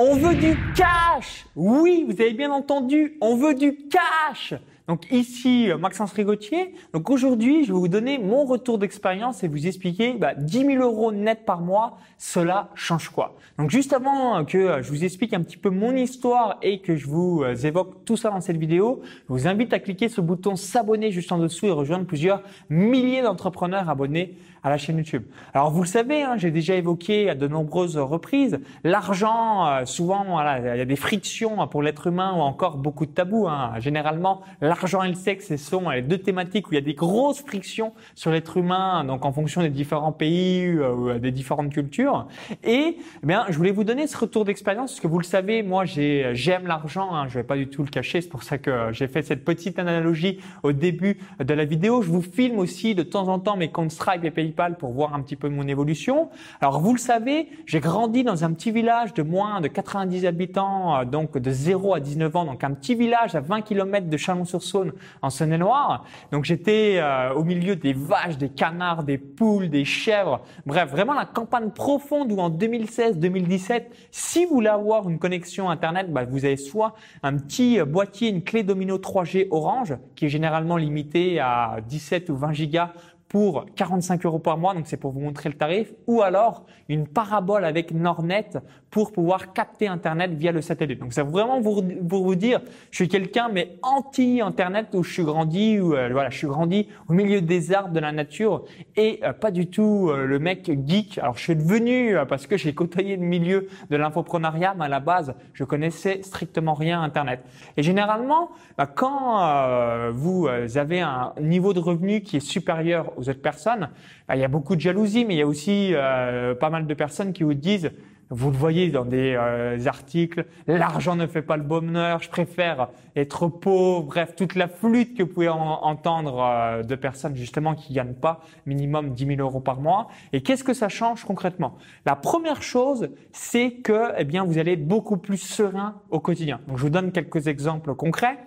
On veut du cash. Oui, vous avez bien entendu, on veut du cash donc ici, Maxence Rigotier. Donc aujourd'hui, je vais vous donner mon retour d'expérience et vous expliquer bah, 10 000 euros net par mois, cela change quoi Donc juste avant que je vous explique un petit peu mon histoire et que je vous évoque tout ça dans cette vidéo, je vous invite à cliquer sur le bouton s'abonner juste en dessous et rejoindre plusieurs milliers d'entrepreneurs abonnés à la chaîne YouTube. Alors vous le savez, hein, j'ai déjà évoqué à de nombreuses reprises, l'argent, euh, souvent voilà, il y a des frictions pour l'être humain ou encore beaucoup de tabous. Hein. Généralement, et le sexe, ce sont les deux thématiques où il y a des grosses frictions sur l'être humain, donc en fonction des différents pays euh, ou euh, des différentes cultures. Et eh bien, je voulais vous donner ce retour d'expérience parce que vous le savez, moi j'ai j'aime l'argent, hein, je vais pas du tout le cacher, c'est pour ça que j'ai fait cette petite analogie au début de la vidéo. Je vous filme aussi de temps en temps mes comptes Stripe et PayPal pour voir un petit peu mon évolution. Alors vous le savez, j'ai grandi dans un petit village de moins de 90 habitants, euh, donc de 0 à 19 ans, donc un petit village à 20 km de Chalon-sur-Saône en Saône-et-Loire. Donc j'étais euh, au milieu des vaches, des canards, des poules, des chèvres, bref, vraiment la campagne profonde où en 2016-2017, si vous voulez avoir une connexion Internet, bah, vous avez soit un petit boîtier, une clé domino 3G Orange, qui est généralement limitée à 17 ou 20 gigas pour 45 euros par mois, donc c'est pour vous montrer le tarif, ou alors une parabole avec Nornet pour pouvoir capter Internet via le satellite. Donc c'est vraiment pour, vous dire, je suis quelqu'un mais anti-Internet où je suis grandi, où, euh, voilà, je suis grandi au milieu des arbres, de la nature et euh, pas du tout euh, le mec geek. Alors je suis devenu parce que j'ai côtoyé le milieu de l'infoprenariat, mais à la base je connaissais strictement rien Internet. Et généralement, bah, quand vous avez un niveau de revenu qui est supérieur aux autres personnes, il y a beaucoup de jalousie, mais il y a aussi pas mal de personnes qui vous disent vous le voyez dans des euh, articles, l'argent ne fait pas le bonheur, je préfère être pauvre, bref, toute la flûte que vous pouvez entendre euh, de personnes justement qui gagnent pas minimum 10 000 euros par mois. Et qu'est-ce que ça change concrètement? La première chose, c'est que eh bien, vous allez être beaucoup plus serein au quotidien. Donc, je vous donne quelques exemples concrets.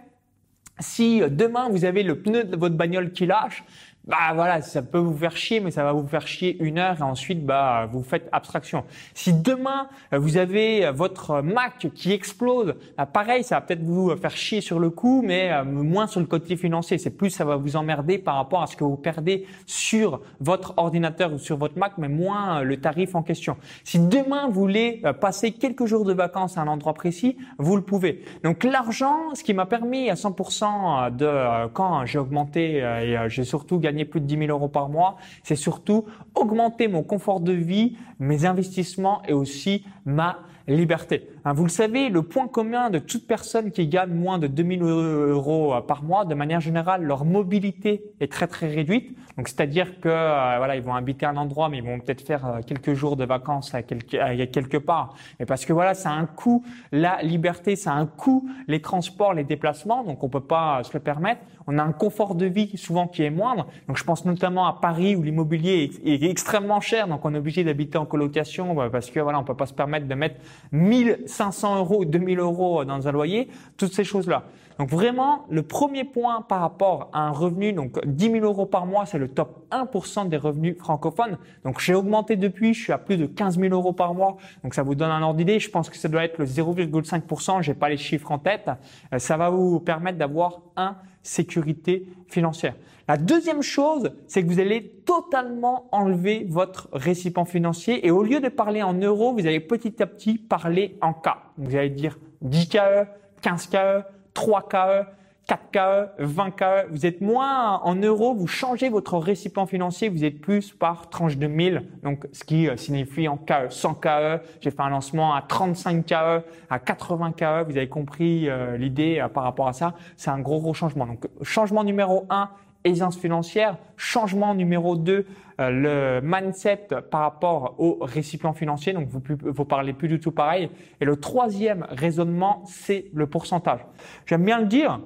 Si euh, demain vous avez le pneu de votre bagnole qui lâche, bah voilà, ça peut vous faire chier, mais ça va vous faire chier une heure et ensuite bah vous faites abstraction. Si demain vous avez votre Mac qui explose, bah, pareil, ça va peut-être vous faire chier sur le coup, mais euh, moins sur le côté financier. C'est plus ça va vous emmerder par rapport à ce que vous perdez sur votre ordinateur ou sur votre Mac, mais moins euh, le tarif en question. Si demain vous voulez euh, passer quelques jours de vacances à un endroit précis, vous le pouvez. Donc l'argent, ce qui m'a permis à 100% de quand j'ai augmenté et j'ai surtout gagné plus de 10 000 euros par mois, c'est surtout augmenter mon confort de vie, mes investissements et aussi ma liberté. Hein, vous le savez, le point commun de toute personne qui gagne moins de 2000 euros euh, par mois, de manière générale, leur mobilité est très très réduite. Donc c'est-à-dire que euh, voilà, ils vont habiter un endroit, mais ils vont peut-être faire euh, quelques jours de vacances à quelque, à quelque part. Mais parce que voilà, ça a un coût. La liberté, ça a un coût. Les transports, les déplacements, donc on peut pas se le permettre. On a un confort de vie souvent qui est moindre. Donc je pense notamment à Paris où l'immobilier est, est, extrêmement cher, donc on est obligé d'habiter en colocation parce que voilà, on peut pas se permettre de mettre 1500 euros, 2000 euros dans un loyer, toutes ces choses-là. Donc vraiment, le premier point par rapport à un revenu, donc 10 000 euros par mois, c'est le top 1% des revenus francophones. Donc j'ai augmenté depuis, je suis à plus de 15 000 euros par mois. Donc ça vous donne un ordre d'idée. Je pense que ça doit être le 0,5%. J'ai pas les chiffres en tête. Euh, ça va vous permettre d'avoir un sécurité financière. La deuxième chose, c'est que vous allez totalement enlever votre récipient financier et au lieu de parler en euros, vous allez petit à petit parler en cas. Vous allez dire 10 KE, 15 KE, 3 KE, 4 KE, 20 KE. Vous êtes moins en euros, vous changez votre récipient financier, vous êtes plus par tranche de 1000. Donc, ce qui euh, signifie en KE 100 KE. J'ai fait un lancement à 35 KE, à 80 KE. Vous avez compris euh, l'idée euh, par rapport à ça. C'est un gros, gros changement. Donc, changement numéro 1, aisance financière. Changement numéro 2, le mindset par rapport au récipient financier. Donc, vous, vous parlez plus du tout pareil. Et le troisième raisonnement, c'est le pourcentage. J'aime bien le dire.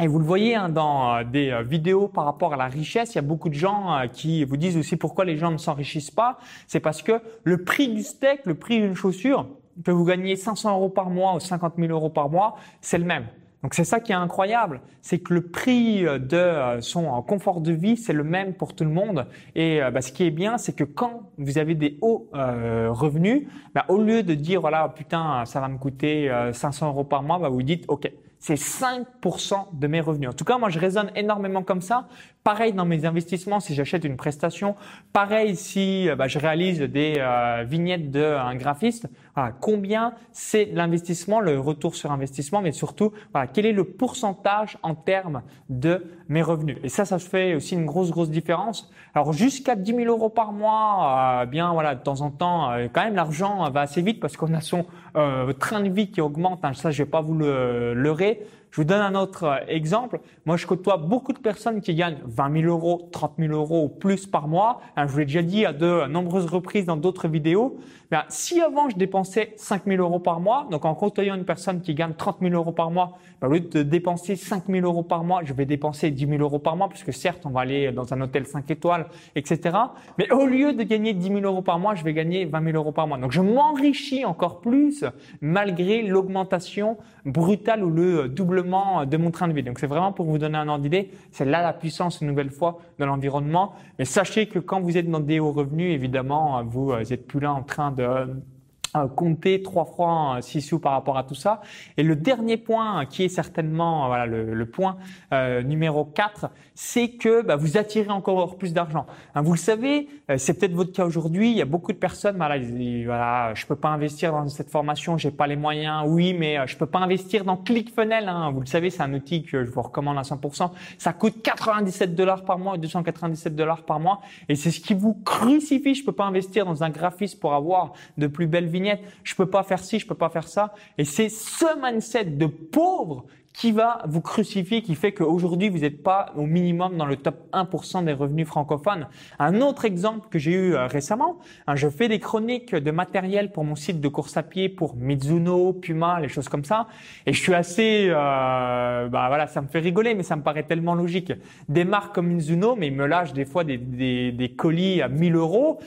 Et vous le voyez hein, dans euh, des euh, vidéos par rapport à la richesse, il y a beaucoup de gens euh, qui vous disent aussi pourquoi les gens ne s'enrichissent pas. C'est parce que le prix du steak, le prix d'une chaussure, que vous gagnez 500 euros par mois ou 50 000 euros par mois, c'est le même. Donc c'est ça qui est incroyable, c'est que le prix de son confort de vie, c'est le même pour tout le monde. Et bah, ce qui est bien, c'est que quand vous avez des hauts revenus, bah, au lieu de dire, voilà, putain, ça va me coûter 500 euros par mois, bah, vous dites, OK, c'est 5% de mes revenus. En tout cas, moi, je raisonne énormément comme ça. Pareil dans mes investissements, si j'achète une prestation. Pareil si euh, bah, je réalise des euh, vignettes d'un graphiste. Voilà, combien c'est l'investissement, le retour sur investissement, mais surtout, voilà, quel est le pourcentage en termes de mes revenus? Et ça, ça fait aussi une grosse, grosse différence. Alors, jusqu'à 10 000 euros par mois, euh, bien, voilà, de temps en temps, quand même, l'argent va assez vite parce qu'on a son train de vie qui augmente. Hein, ça, je vais pas vous le leurrer. Je vous donne un autre euh, exemple. Moi, je côtoie beaucoup de personnes qui gagnent 20 000 euros, 30 000 euros ou plus par mois. Hein, je vous l'ai déjà dit à de nombreuses reprises dans d'autres vidéos. Ben, si avant je dépensais 5 000 euros par mois, donc en côtoyant une personne qui gagne 30 000 euros par mois, ben, au lieu de dépenser 5 000 euros par mois, je vais dépenser 10 000 euros par mois, puisque certes, on va aller dans un hôtel 5 étoiles, etc. Mais au lieu de gagner 10 000 euros par mois, je vais gagner 20 000 euros par mois. Donc je m'enrichis encore plus malgré l'augmentation brutale ou le doublement de mon train de vie. Donc c'est vraiment pour vous donner un ordre d'idée. C'est là la puissance, une nouvelle fois, de l'environnement. Mais sachez que quand vous êtes dans des hauts revenus, évidemment, vous êtes plus là en train de euh, compter trois fois six sous par rapport à tout ça. Et le dernier point, qui est certainement voilà le, le point euh, numéro 4, c'est que bah, vous attirez encore plus d'argent. Hein, vous le savez, euh, c'est peut-être votre cas aujourd'hui. Il y a beaucoup de personnes, voilà, ils, voilà, je peux pas investir dans cette formation, j'ai pas les moyens. Oui, mais je peux pas investir dans ClickFunnels. Hein. Vous le savez, c'est un outil que je vous recommande à 100%. Ça coûte 97 dollars par mois, 297 dollars par mois, et c'est ce qui vous crucifie. Je peux pas investir dans un graphiste pour avoir de plus belles vignes je peux pas faire ci, je peux pas faire ça. Et c'est ce mindset de pauvre qui va vous crucifier, qui fait qu'aujourd'hui, vous n'êtes pas au minimum dans le top 1% des revenus francophones. Un autre exemple que j'ai eu euh, récemment, hein, je fais des chroniques de matériel pour mon site de course à pied, pour Mizuno, Puma, les choses comme ça. Et je suis assez, euh, bah voilà, ça me fait rigoler, mais ça me paraît tellement logique. Des marques comme Mizuno, mais ils me lâchent des fois des, des, des colis à 1000 euros.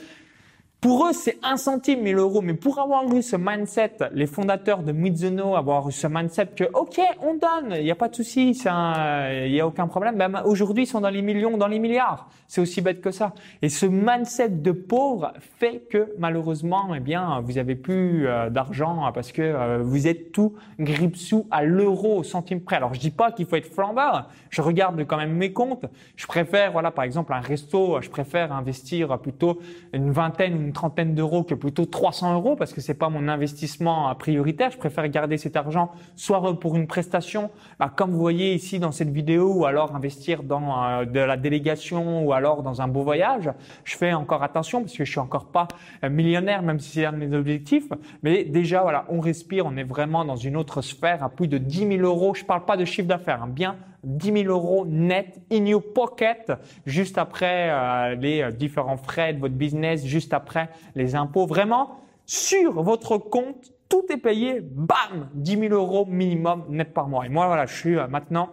Pour eux, c'est un centime 1000 euros. Mais pour avoir eu ce mindset, les fondateurs de Mizuno, avoir eu ce mindset que, OK, on donne, il n'y a pas de souci, il n'y a aucun problème. Ben, aujourd'hui, ils sont dans les millions, dans les milliards. C'est aussi bête que ça. Et ce mindset de pauvre fait que, malheureusement, eh bien, vous avez plus euh, d'argent parce que euh, vous êtes tout grip-sous à l'euro, au centime près. Alors, je dis pas qu'il faut être flambard. Je regarde quand même mes comptes. Je préfère, voilà, par exemple, un resto, je préfère investir plutôt une vingtaine, une trentaine d'euros que plutôt 300 euros parce que c'est pas mon investissement prioritaire. Je préfère garder cet argent soit pour une prestation, bah, comme vous voyez ici dans cette vidéo, ou alors investir dans euh, de la délégation ou alors dans un beau voyage. Je fais encore attention parce que je suis encore pas euh, millionnaire, même si c'est un de mes objectifs. Mais déjà, voilà, on respire, on est vraiment dans une autre sphère à plus de 10 000 euros. Je parle pas de chiffre d'affaires, hein, bien 10 000 euros net in your pocket, juste après euh, les euh, différents frais de votre business, juste après les impôts. Vraiment, sur votre compte, tout est payé, bam, 10 000 euros minimum net par mois. Et moi, voilà, je suis euh, maintenant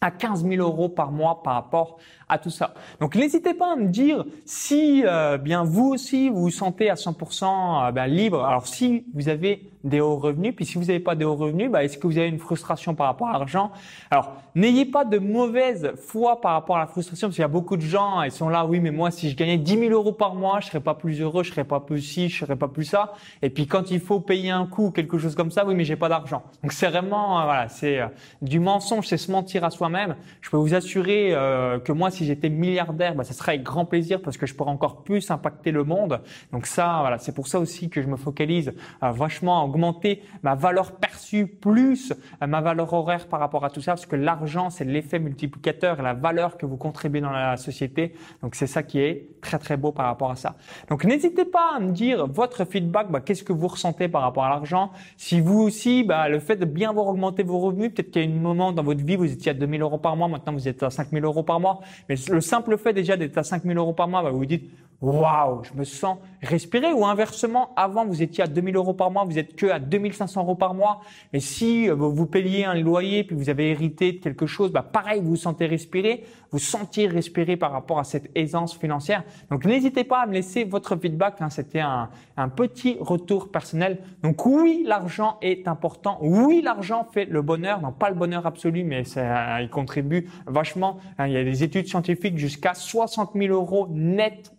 à 15 000 euros par mois par rapport à tout ça. Donc n'hésitez pas à me dire si bien vous aussi vous vous sentez à 100% ben, libre. Alors si vous avez des hauts revenus. Puis si vous n'avez pas de hauts revenus, bah, est-ce que vous avez une frustration par rapport à l'argent? Alors, n'ayez pas de mauvaise foi par rapport à la frustration, parce qu'il y a beaucoup de gens, ils sont là, oui, mais moi, si je gagnais 10 000 euros par mois, je serais pas plus heureux, je serais pas plus ci, je serais pas plus ça. Et puis quand il faut payer un coût, quelque chose comme ça, oui, mais j'ai pas d'argent. Donc c'est vraiment, euh, voilà, c'est euh, du mensonge, c'est se mentir à soi-même. Je peux vous assurer euh, que moi, si j'étais milliardaire, bah, ça serait avec grand plaisir parce que je pourrais encore plus impacter le monde. Donc ça, voilà, c'est pour ça aussi que je me focalise vachement augmenter ma valeur perçue plus euh, ma valeur horaire par rapport à tout ça, parce que l'argent, c'est l'effet multiplicateur et la valeur que vous contribuez dans la société. Donc c'est ça qui est très très beau par rapport à ça. Donc n'hésitez pas à me dire votre feedback, bah, qu'est-ce que vous ressentez par rapport à l'argent? Si vous aussi, bah, le fait de bien voir augmenter vos revenus, peut-être qu'il y a un moment dans votre vie, vous étiez à 2000 euros par mois, maintenant vous êtes à 5000 euros par mois. Mais le simple fait déjà d'être à 5000 euros par mois, bah, vous vous dites, waouh, je me sens respirer ou inversement, avant vous étiez à 2000 euros par mois, vous êtes que à 2500 euros par mois. Et si euh, vous payez un loyer puis vous avez hérité de quelque chose, bah pareil, vous vous sentez respirer, vous sentiez respirer par rapport à cette aisance financière. Donc n'hésitez pas à me laisser votre feedback. Hein, C'était un, petit retour personnel. Donc oui, l'argent est important. Oui, l'argent fait le bonheur. Non, pas le bonheur absolu, mais ça, il contribue vachement. Hein, il y a des études scientifiques jusqu'à 60 000 euros net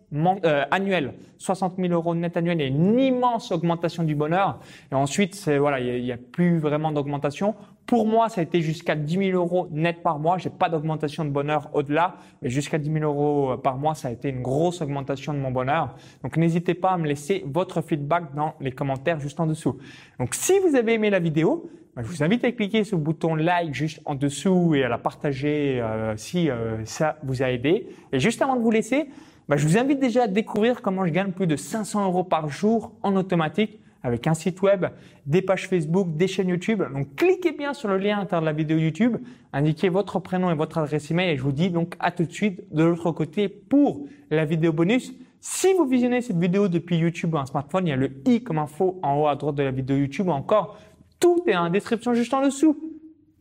annuel, 60 000 euros net annuel et une immense augmentation du bonheur. Et ensuite, c'est voilà, il n'y a, plus vraiment d'augmentation. Pour moi, ça a été jusqu'à 10 000 euros net par mois. J'ai pas d'augmentation de bonheur au-delà, mais jusqu'à 10 000 euros par mois, ça a été une grosse augmentation de mon bonheur. Donc, n'hésitez pas à me laisser votre feedback dans les commentaires juste en dessous. Donc, si vous avez aimé la vidéo, bah, je vous invite à cliquer sur le bouton like juste en dessous et à la partager euh, si euh, ça vous a aidé. Et juste avant de vous laisser, bah, je vous invite déjà à découvrir comment je gagne plus de 500 euros par jour en automatique avec un site web, des pages Facebook, des chaînes YouTube. Donc cliquez bien sur le lien à l'intérieur de la vidéo YouTube, indiquez votre prénom et votre adresse email et je vous dis donc à tout de suite de l'autre côté pour la vidéo bonus. Si vous visionnez cette vidéo depuis YouTube ou un smartphone, il y a le i comme info en haut à droite de la vidéo YouTube ou encore tout est en description juste en dessous.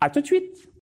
À tout de suite